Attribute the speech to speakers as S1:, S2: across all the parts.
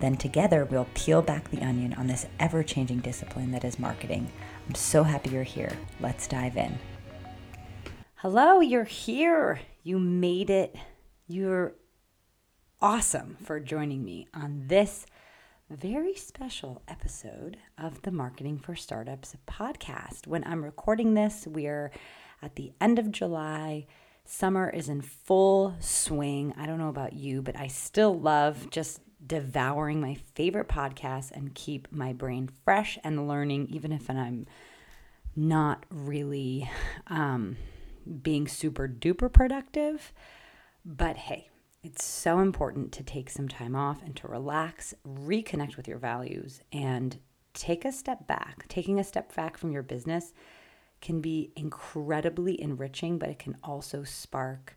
S1: then together we'll peel back the onion on this ever changing discipline that is marketing. I'm so happy you're here. Let's dive in. Hello, you're here. You made it. You're awesome for joining me on this very special episode of the Marketing for Startups podcast. When I'm recording this, we're at the end of July. Summer is in full swing. I don't know about you, but I still love just devouring my favorite podcasts and keep my brain fresh and learning, even if I'm not really um, being super duper productive. But hey, it's so important to take some time off and to relax, reconnect with your values, and take a step back. Taking a step back from your business can be incredibly enriching, but it can also spark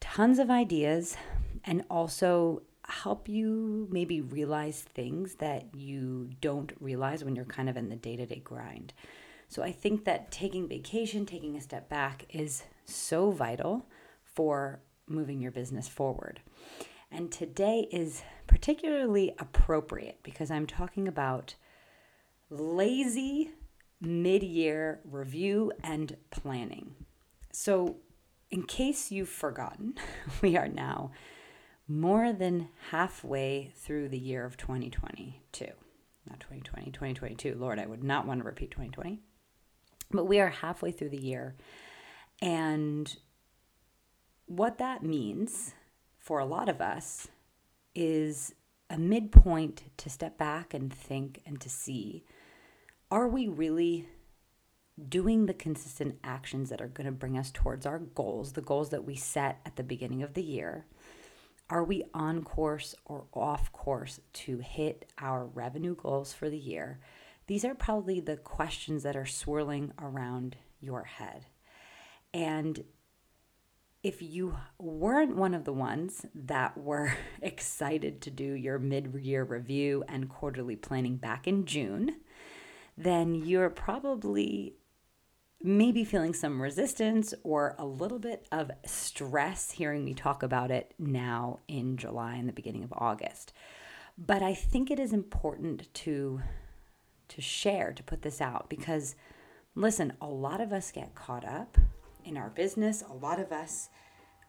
S1: tons of ideas and also help you maybe realize things that you don't realize when you're kind of in the day to day grind. So I think that taking vacation, taking a step back is so vital for moving your business forward. And today is particularly appropriate because I'm talking about lazy mid year review and planning. So, in case you've forgotten, we are now more than halfway through the year of 2022. Not 2020, 2022. Lord, I would not want to repeat 2020. But we are halfway through the year. And what that means for a lot of us is a midpoint to step back and think and to see are we really doing the consistent actions that are going to bring us towards our goals, the goals that we set at the beginning of the year? Are we on course or off course to hit our revenue goals for the year? These are probably the questions that are swirling around your head. And if you weren't one of the ones that were excited to do your mid year review and quarterly planning back in June, then you're probably maybe feeling some resistance or a little bit of stress hearing me talk about it now in July and the beginning of August. But I think it is important to to share to put this out because listen, a lot of us get caught up in our business. A lot of us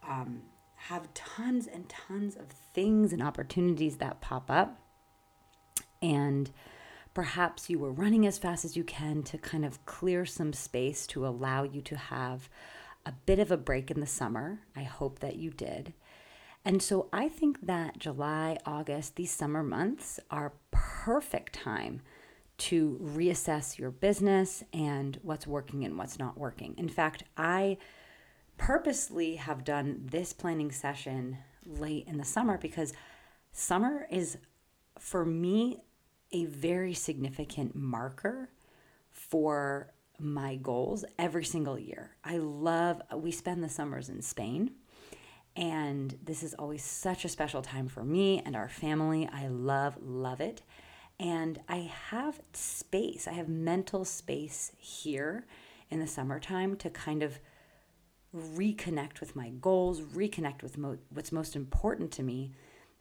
S1: um, have tons and tons of things and opportunities that pop up, and Perhaps you were running as fast as you can to kind of clear some space to allow you to have a bit of a break in the summer. I hope that you did. And so I think that July, August, these summer months are perfect time to reassess your business and what's working and what's not working. In fact, I purposely have done this planning session late in the summer because summer is for me a very significant marker for my goals every single year. I love, we spend the summers in Spain, and this is always such a special time for me and our family. I love, love it. And I have space, I have mental space here in the summertime to kind of reconnect with my goals, reconnect with mo- what's most important to me,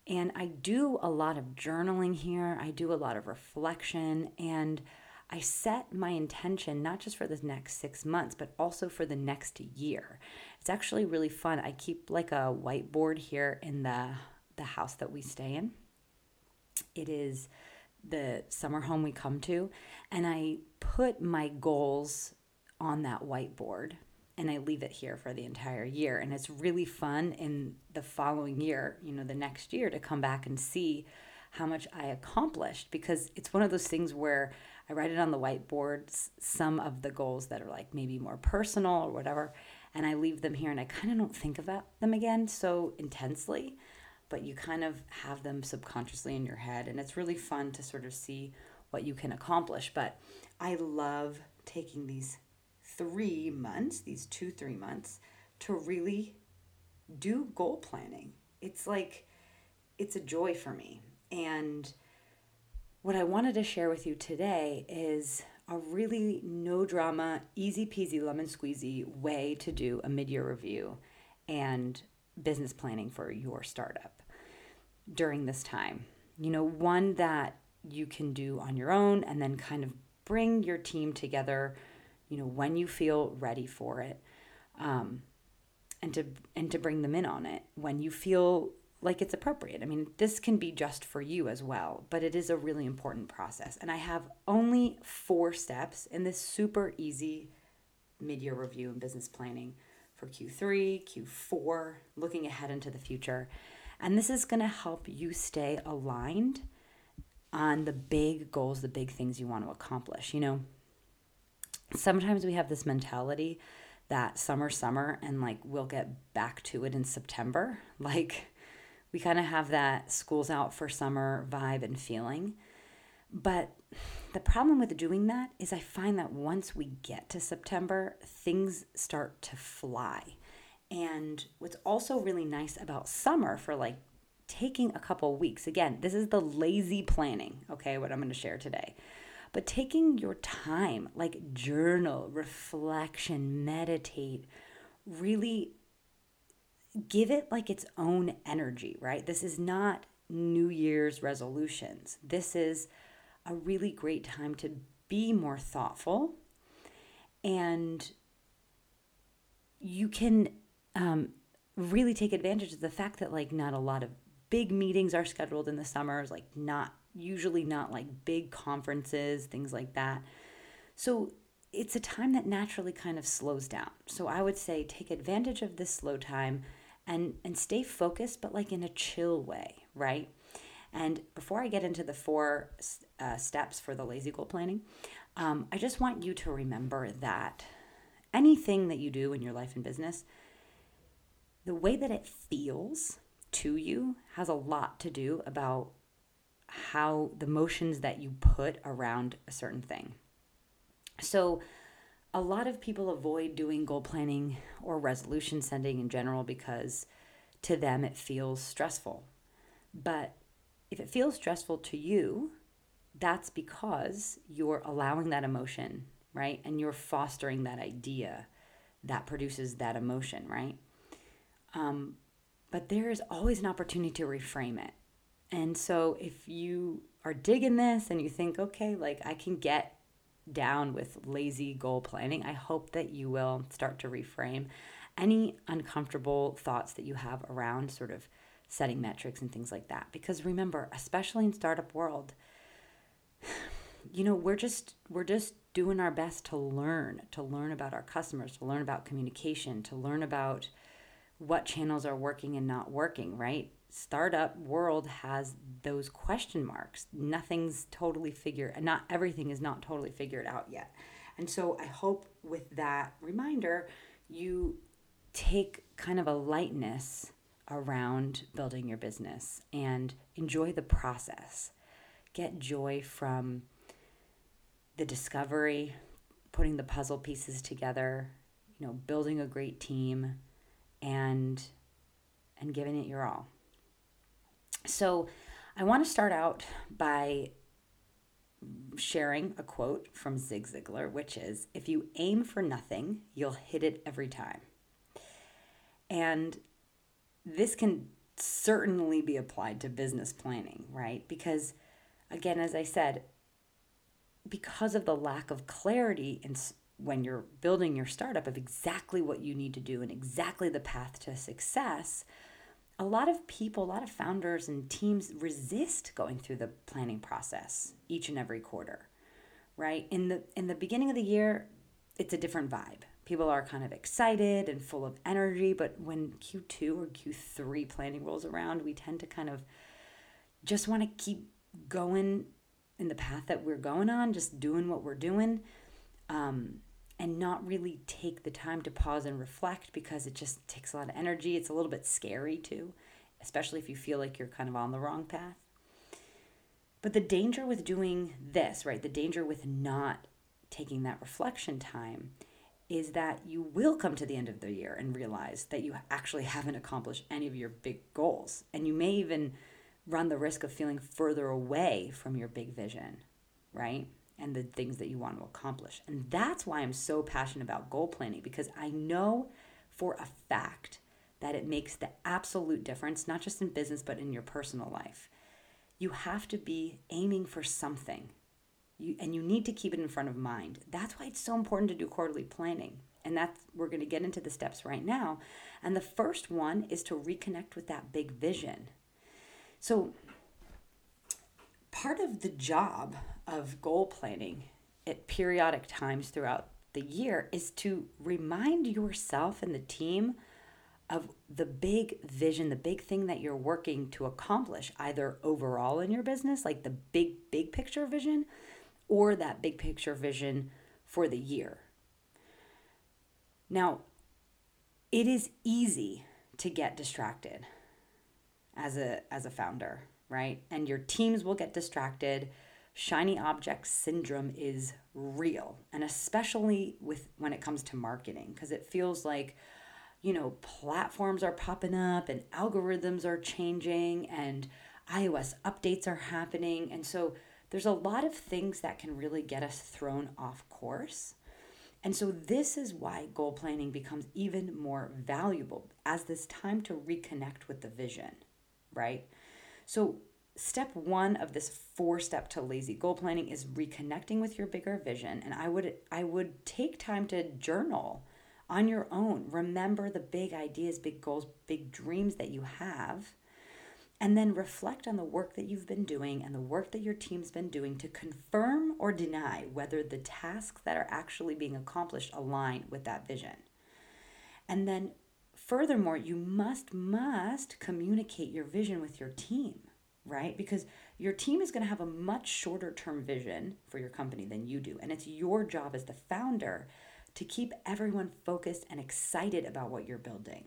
S1: and I do a lot of journaling here, I do a lot of reflection, and I set my intention not just for the next six months, but also for the next year. It's actually really fun. I keep like a whiteboard here in the, the house that we stay in. It is the summer home we come to, and I put my goals on that whiteboard and I leave it here for the entire year. And it's really fun in the following year, you know, the next year to come back and see how much I accomplished because it's one of those things where I write it on the whiteboard, some of the goals that are like maybe more personal or whatever, and I leave them here and I kind of don't think about them again so intensely. but you kind of have them subconsciously in your head. And it's really fun to sort of see what you can accomplish. But I love taking these three months, these two, three months, to really do goal planning. It's like, it's a joy for me. And what I wanted to share with you today is a really no drama, easy peasy, lemon squeezy way to do a mid year review and business planning for your startup during this time. You know, one that you can do on your own and then kind of bring your team together, you know, when you feel ready for it. Um, and to and to bring them in on it when you feel like it's appropriate. I mean, this can be just for you as well, but it is a really important process. And I have only four steps in this super easy mid year review and business planning for Q3, Q4, looking ahead into the future. And this is going to help you stay aligned on the big goals, the big things you want to accomplish. You know, sometimes we have this mentality that summer, summer, and like we'll get back to it in September. Like we kind of have that school's out for summer vibe and feeling. But the problem with doing that is I find that once we get to September, things start to fly. And what's also really nice about summer for like taking a couple weeks, again, this is the lazy planning, okay, what I'm going to share today. But taking your time, like journal, reflection, meditate, really give it like its own energy, right? This is not New Year's resolutions. This is a really great time to be more thoughtful and you can um, really take advantage of the fact that like not a lot of big meetings are scheduled in the summers like not usually not like big conferences things like that. So it's a time that naturally kind of slows down. So i would say take advantage of this slow time and and stay focused but like in a chill way right? And before I get into the four uh, steps for the lazy goal planning, um, I just want you to remember that anything that you do in your life and business, the way that it feels to you has a lot to do about how the motions that you put around a certain thing. So, a lot of people avoid doing goal planning or resolution setting in general because to them it feels stressful. But if it feels stressful to you, that's because you're allowing that emotion, right? And you're fostering that idea that produces that emotion, right? Um, but there is always an opportunity to reframe it. And so if you are digging this and you think, okay, like I can get down with lazy goal planning, I hope that you will start to reframe any uncomfortable thoughts that you have around sort of setting metrics and things like that. Because remember especially in startup world you know we're just we're just doing our best to learn to learn about our customers to learn about communication to learn about what channels are working and not working right startup world has those question marks nothing's totally figured and not everything is not totally figured out yet and so i hope with that reminder you take kind of a lightness around building your business and enjoy the process. Get joy from the discovery, putting the puzzle pieces together, you know, building a great team and and giving it your all. So, I want to start out by sharing a quote from Zig Ziglar, which is if you aim for nothing, you'll hit it every time. And this can certainly be applied to business planning, right? Because, again, as I said, because of the lack of clarity in when you're building your startup of exactly what you need to do and exactly the path to success, a lot of people, a lot of founders and teams resist going through the planning process each and every quarter. Right? In the in the beginning of the year, it's a different vibe people are kind of excited and full of energy. But when Q2 or Q3 planning rolls around, we tend to kind of just want to keep going in the path that we're going on, just doing what we're doing, um, and not really take the time to pause and reflect because it just takes a lot of energy. It's a little bit scary too. especially if you feel like you're kind of on the wrong path. But the danger with doing this, right, the danger with not taking that reflection time is that you will come to the end of the year and realize that you actually haven't accomplished any of your big goals. And you may even run the risk of feeling further away from your big vision, right? And the things that you want to accomplish. And that's why I'm so passionate about goal planning because I know for a fact that it makes the absolute difference, not just in business, but in your personal life. You have to be aiming for something you, and you need to keep it in front of mind. That's why it's so important to do quarterly planning. And that's we're going to get into the steps right now. And the first one is to reconnect with that big vision. So part of the job of goal planning at periodic times throughout the year is to remind yourself and the team of the big vision, the big thing that you're working to accomplish, either overall in your business, like the big, big picture vision, or that big picture vision for the year. Now, it is easy to get distracted as a as a founder, right? And your teams will get distracted. Shiny object syndrome is real, and especially with when it comes to marketing because it feels like you know, platforms are popping up and algorithms are changing and iOS updates are happening. And so there's a lot of things that can really get us thrown off course. And so, this is why goal planning becomes even more valuable as this time to reconnect with the vision, right? So, step one of this four step to lazy goal planning is reconnecting with your bigger vision. And I would, I would take time to journal on your own. Remember the big ideas, big goals, big dreams that you have and then reflect on the work that you've been doing and the work that your team's been doing to confirm or deny whether the tasks that are actually being accomplished align with that vision. And then furthermore, you must must communicate your vision with your team, right? Because your team is going to have a much shorter term vision for your company than you do, and it's your job as the founder to keep everyone focused and excited about what you're building.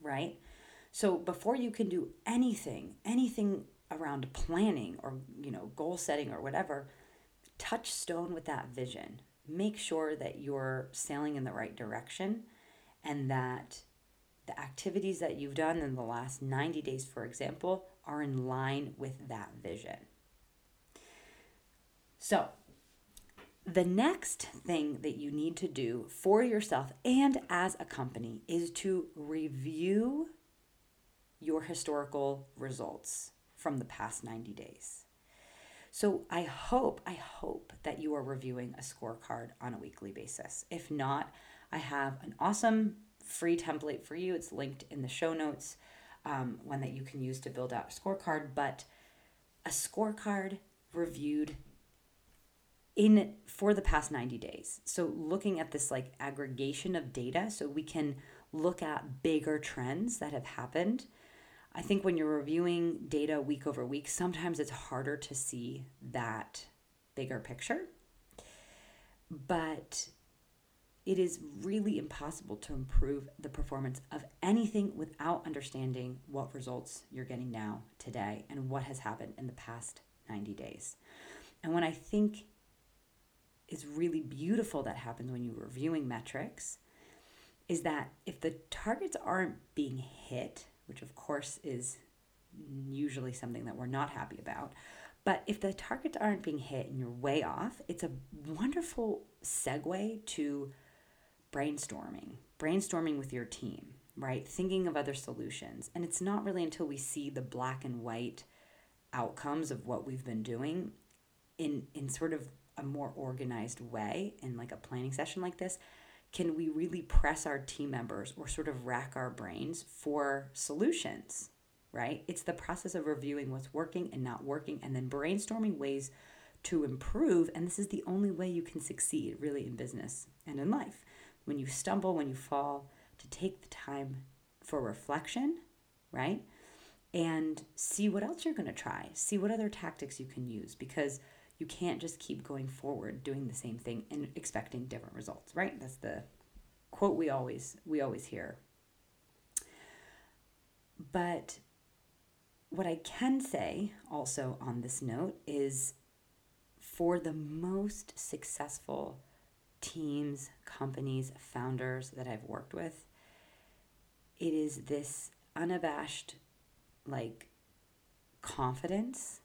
S1: Right? So before you can do anything, anything around planning or you know goal setting or whatever, touchstone with that vision. Make sure that you're sailing in the right direction and that the activities that you've done in the last 90 days, for example, are in line with that vision. So, the next thing that you need to do for yourself and as a company is to review your historical results from the past 90 days. So I hope, I hope that you are reviewing a scorecard on a weekly basis. If not, I have an awesome free template for you. It's linked in the show notes, um, one that you can use to build out a scorecard. But a scorecard reviewed in for the past 90 days. So looking at this like aggregation of data so we can look at bigger trends that have happened I think when you're reviewing data week over week, sometimes it's harder to see that bigger picture. But it is really impossible to improve the performance of anything without understanding what results you're getting now, today, and what has happened in the past 90 days. And when I think is really beautiful that happens when you're reviewing metrics is that if the targets aren't being hit, which of course is usually something that we're not happy about. But if the targets aren't being hit and you're way off, it's a wonderful segue to brainstorming, brainstorming with your team, right? Thinking of other solutions. And it's not really until we see the black and white outcomes of what we've been doing in in sort of a more organized way in like a planning session like this can we really press our team members or sort of rack our brains for solutions, right? It's the process of reviewing what's working and not working and then brainstorming ways to improve. And this is the only way you can succeed really in business and in life. When you stumble, when you fall, to take the time for reflection, right? And see what else you're going to try, see what other tactics you can use because you can't just keep going forward doing the same thing and expecting different results, right? That's the quote we always we always hear. But what I can say also on this note is for the most successful teams, companies, founders that I've worked with, it is this unabashed, like, confidence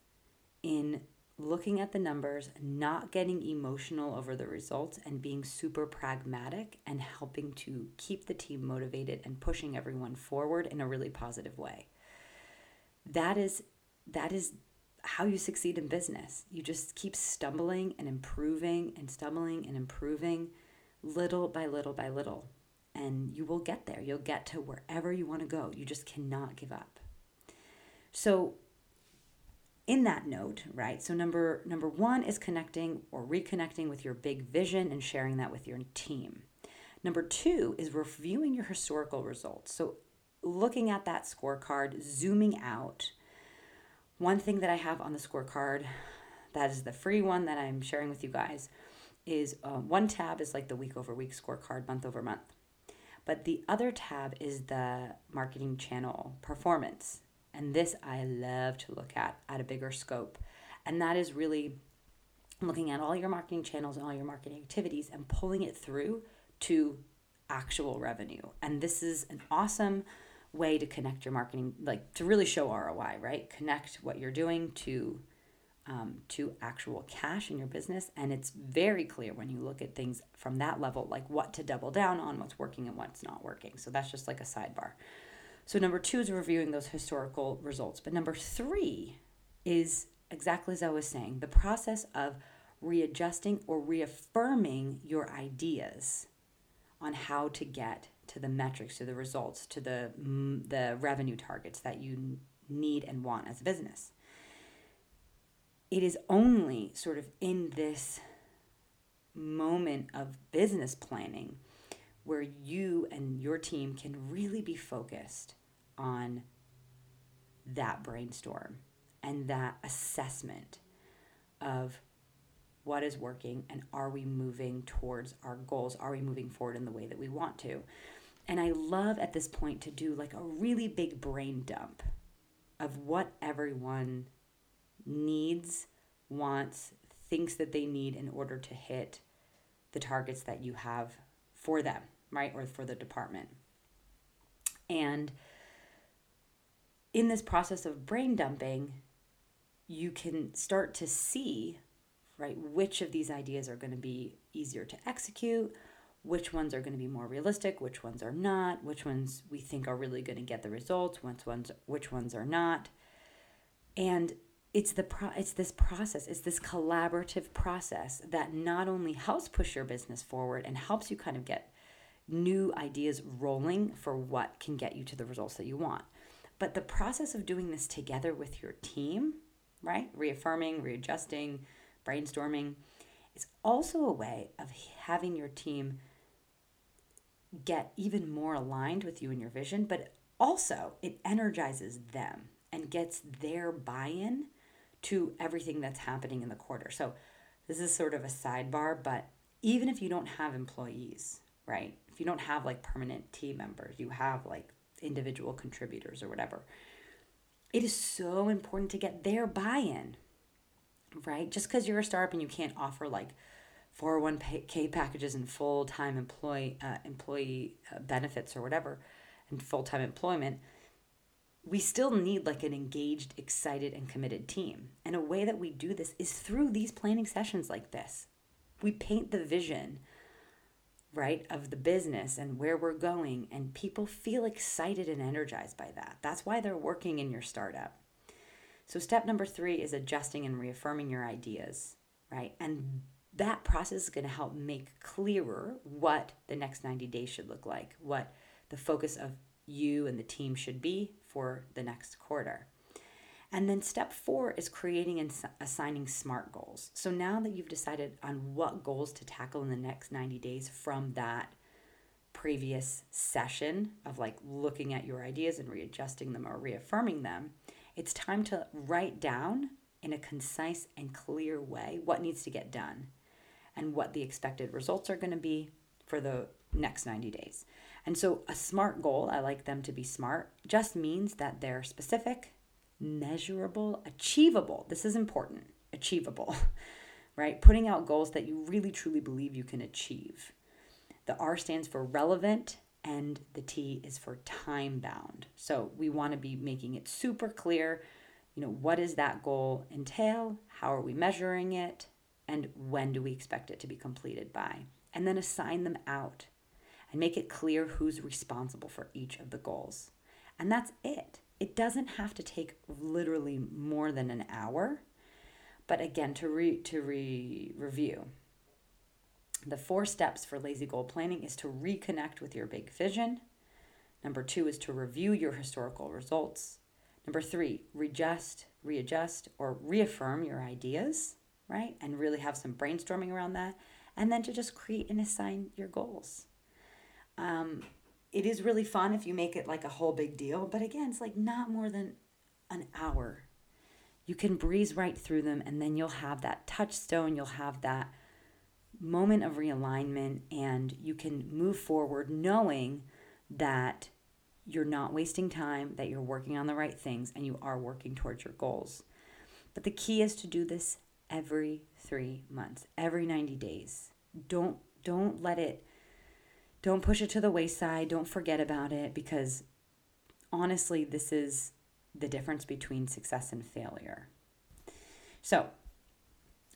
S1: in looking at the numbers, not getting emotional over the results, and being super pragmatic and helping to keep the team motivated and pushing everyone forward in a really positive way. That is that is how you succeed in business. You just keep stumbling and improving and stumbling and improving little by little by little. And you will get there. You'll get to wherever you want to go. You just cannot give up. So in that note, right? So number number 1 is connecting or reconnecting with your big vision and sharing that with your team. Number 2 is reviewing your historical results. So looking at that scorecard, zooming out. One thing that I have on the scorecard that is the free one that I'm sharing with you guys is uh, one tab is like the week over week scorecard, month over month. But the other tab is the marketing channel performance. And this I love to look at at a bigger scope. And that is really looking at all your marketing channels and all your marketing activities and pulling it through to actual revenue. And this is an awesome way to connect your marketing, like to really show ROI, right? Connect what you're doing to um, to actual cash in your business. And it's very clear when you look at things from that level, like what to double down on, what's working and what's not working. So that's just like a sidebar. So, number two is reviewing those historical results. But number three is exactly as I was saying the process of readjusting or reaffirming your ideas on how to get to the metrics, to the results, to the, mm, the revenue targets that you need and want as a business. It is only sort of in this moment of business planning where you and your team can really be focused on that brainstorm and that assessment of what is working and are we moving towards our goals? Are we moving forward in the way that we want to? And I love at this point to do like a really big brain dump of what everyone needs, wants, thinks that they need in order to hit the targets that you have for them, right? Or for the department. And in this process of brain dumping, you can start to see, right, which of these ideas are going to be easier to execute, which ones are going to be more realistic, which ones are not, which ones we think are really going to get the results, which ones which ones are not. And it's the pro- it's this process, it's this collaborative process that not only helps push your business forward and helps you kind of get new ideas rolling for what can get you to the results that you want but the process of doing this together with your team, right? Reaffirming, readjusting, brainstorming, is also a way of having your team get even more aligned with you and your vision, but also it energizes them and gets their buy in to everything that's happening in the quarter. So, this is sort of a sidebar, but even if you don't have employees, right? If you don't have like permanent team members, you have like individual contributors or whatever. It is so important to get their buy in, right? Just because you're a startup and you can't offer like 401k packages and full time employee, uh, employee uh, benefits or whatever, and full time employment, we still need like an engaged, excited, and committed team. And a way that we do this is through these planning sessions like this. We paint the vision right, of the business and where we're going. And people feel excited and energized by that. That's why they're working in your startup. So, step number three is adjusting and reaffirming your ideas, right? And that process is going to help make clearer what the next 90 days should look like, what the focus of you and the team should be for the next quarter. And then step four is creating and assigning SMART goals. So now that you've decided on what goals to tackle in the next 90 days from that previous session of like looking at your ideas and readjusting them or reaffirming them, it's time to write down in a concise and clear way what needs to get done and what the expected results are going to be for the next 90 days. And so, a SMART goal, I like them to be smart, just means that they're specific, measurable, achievable. This is important achievable, right? Putting out goals that you really truly believe you can achieve. The R stands for relevant, and the T is for time bound. So we want to be making it super clear, you know, what does that goal entail? How are we measuring it? And when do we expect it to be completed by? And then assign them out and make it clear who's responsible for each of the goals. And that's it. It doesn't have to take literally more than an hour. But again, to re to re review, the four steps for lazy goal planning is to reconnect with your big vision. Number two is to review your historical results. Number three, readjust, readjust, or reaffirm your ideas, right? And really have some brainstorming around that. And then to just create and assign your goals. Um, it is really fun if you make it like a whole big deal, but again, it's like not more than an hour. You can breeze right through them, and then you'll have that touchstone, you'll have that moment of realignment and you can move forward knowing that you're not wasting time, that you're working on the right things, and you are working towards your goals. But the key is to do this every three months, every 90 days. Don't don't let it don't push it to the wayside. Don't forget about it because honestly, this is the difference between success and failure. So,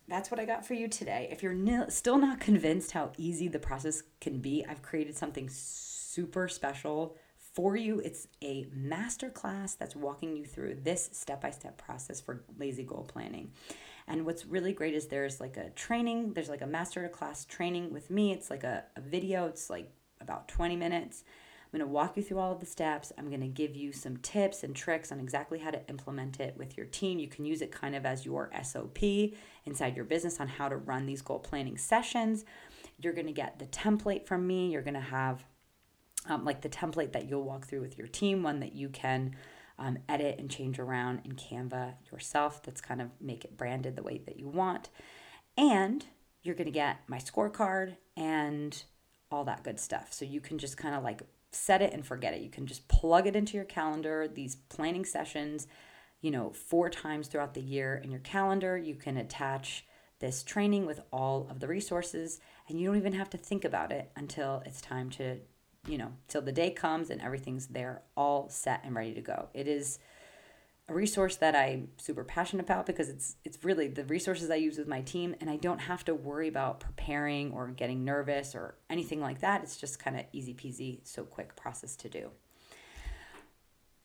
S1: that's what I got for you today. If you're still not convinced how easy the process can be, I've created something super special for you. It's a master class that's walking you through this step by step process for lazy goal planning. And what's really great is there's like a training, there's like a master class training with me. It's like a, a video, it's like about 20 minutes. I'm going to walk you through all of the steps. I'm going to give you some tips and tricks on exactly how to implement it with your team. You can use it kind of as your SOP inside your business on how to run these goal planning sessions. You're going to get the template from me. You're going to have um, like the template that you'll walk through with your team, one that you can um, edit and change around in Canva yourself. That's kind of make it branded the way that you want. And you're going to get my scorecard and all that good stuff. So you can just kind of like set it and forget it. You can just plug it into your calendar, these planning sessions, you know, four times throughout the year in your calendar. You can attach this training with all of the resources, and you don't even have to think about it until it's time to, you know, till the day comes and everything's there, all set and ready to go. It is a resource that I'm super passionate about because it's it's really the resources I use with my team and I don't have to worry about preparing or getting nervous or anything like that. It's just kind of easy peasy, so quick process to do.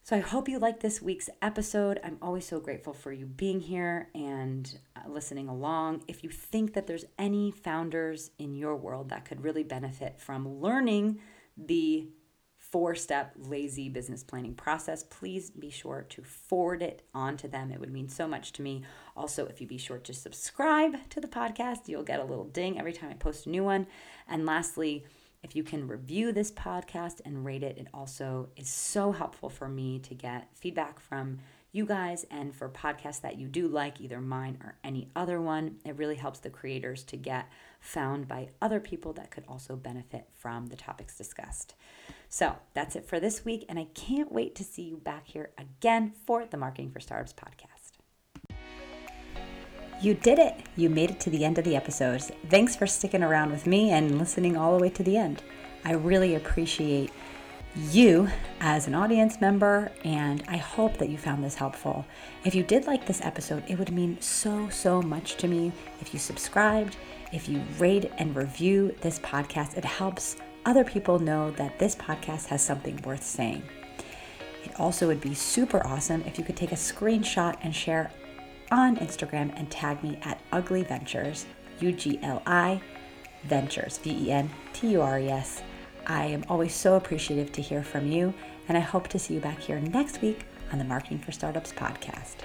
S1: So I hope you like this week's episode. I'm always so grateful for you being here and uh, listening along. If you think that there's any founders in your world that could really benefit from learning the four step lazy business planning process, please be sure to forward it on to them. It would mean so much to me. Also, if you be sure to subscribe to the podcast, you'll get a little ding every time I post a new one. And lastly, if you can review this podcast and rate it, it also is so helpful for me to get feedback from you guys and for podcasts that you do like, either mine or any other one. It really helps the creators to get found by other people that could also benefit from the topics discussed. So that's it for this week, and I can't wait to see you back here again for the Marketing for Startups podcast. You did it! You made it to the end of the episodes. Thanks for sticking around with me and listening all the way to the end. I really appreciate you as an audience member, and I hope that you found this helpful. If you did like this episode, it would mean so, so much to me if you subscribed, if you rate and review this podcast. It helps other people know that this podcast has something worth saying. It also would be super awesome if you could take a screenshot and share on Instagram and tag me at Ugli Ventures, U G L I Ventures, V E N T U R E S. I am always so appreciative to hear from you, and I hope to see you back here next week on the Marketing for Startups podcast.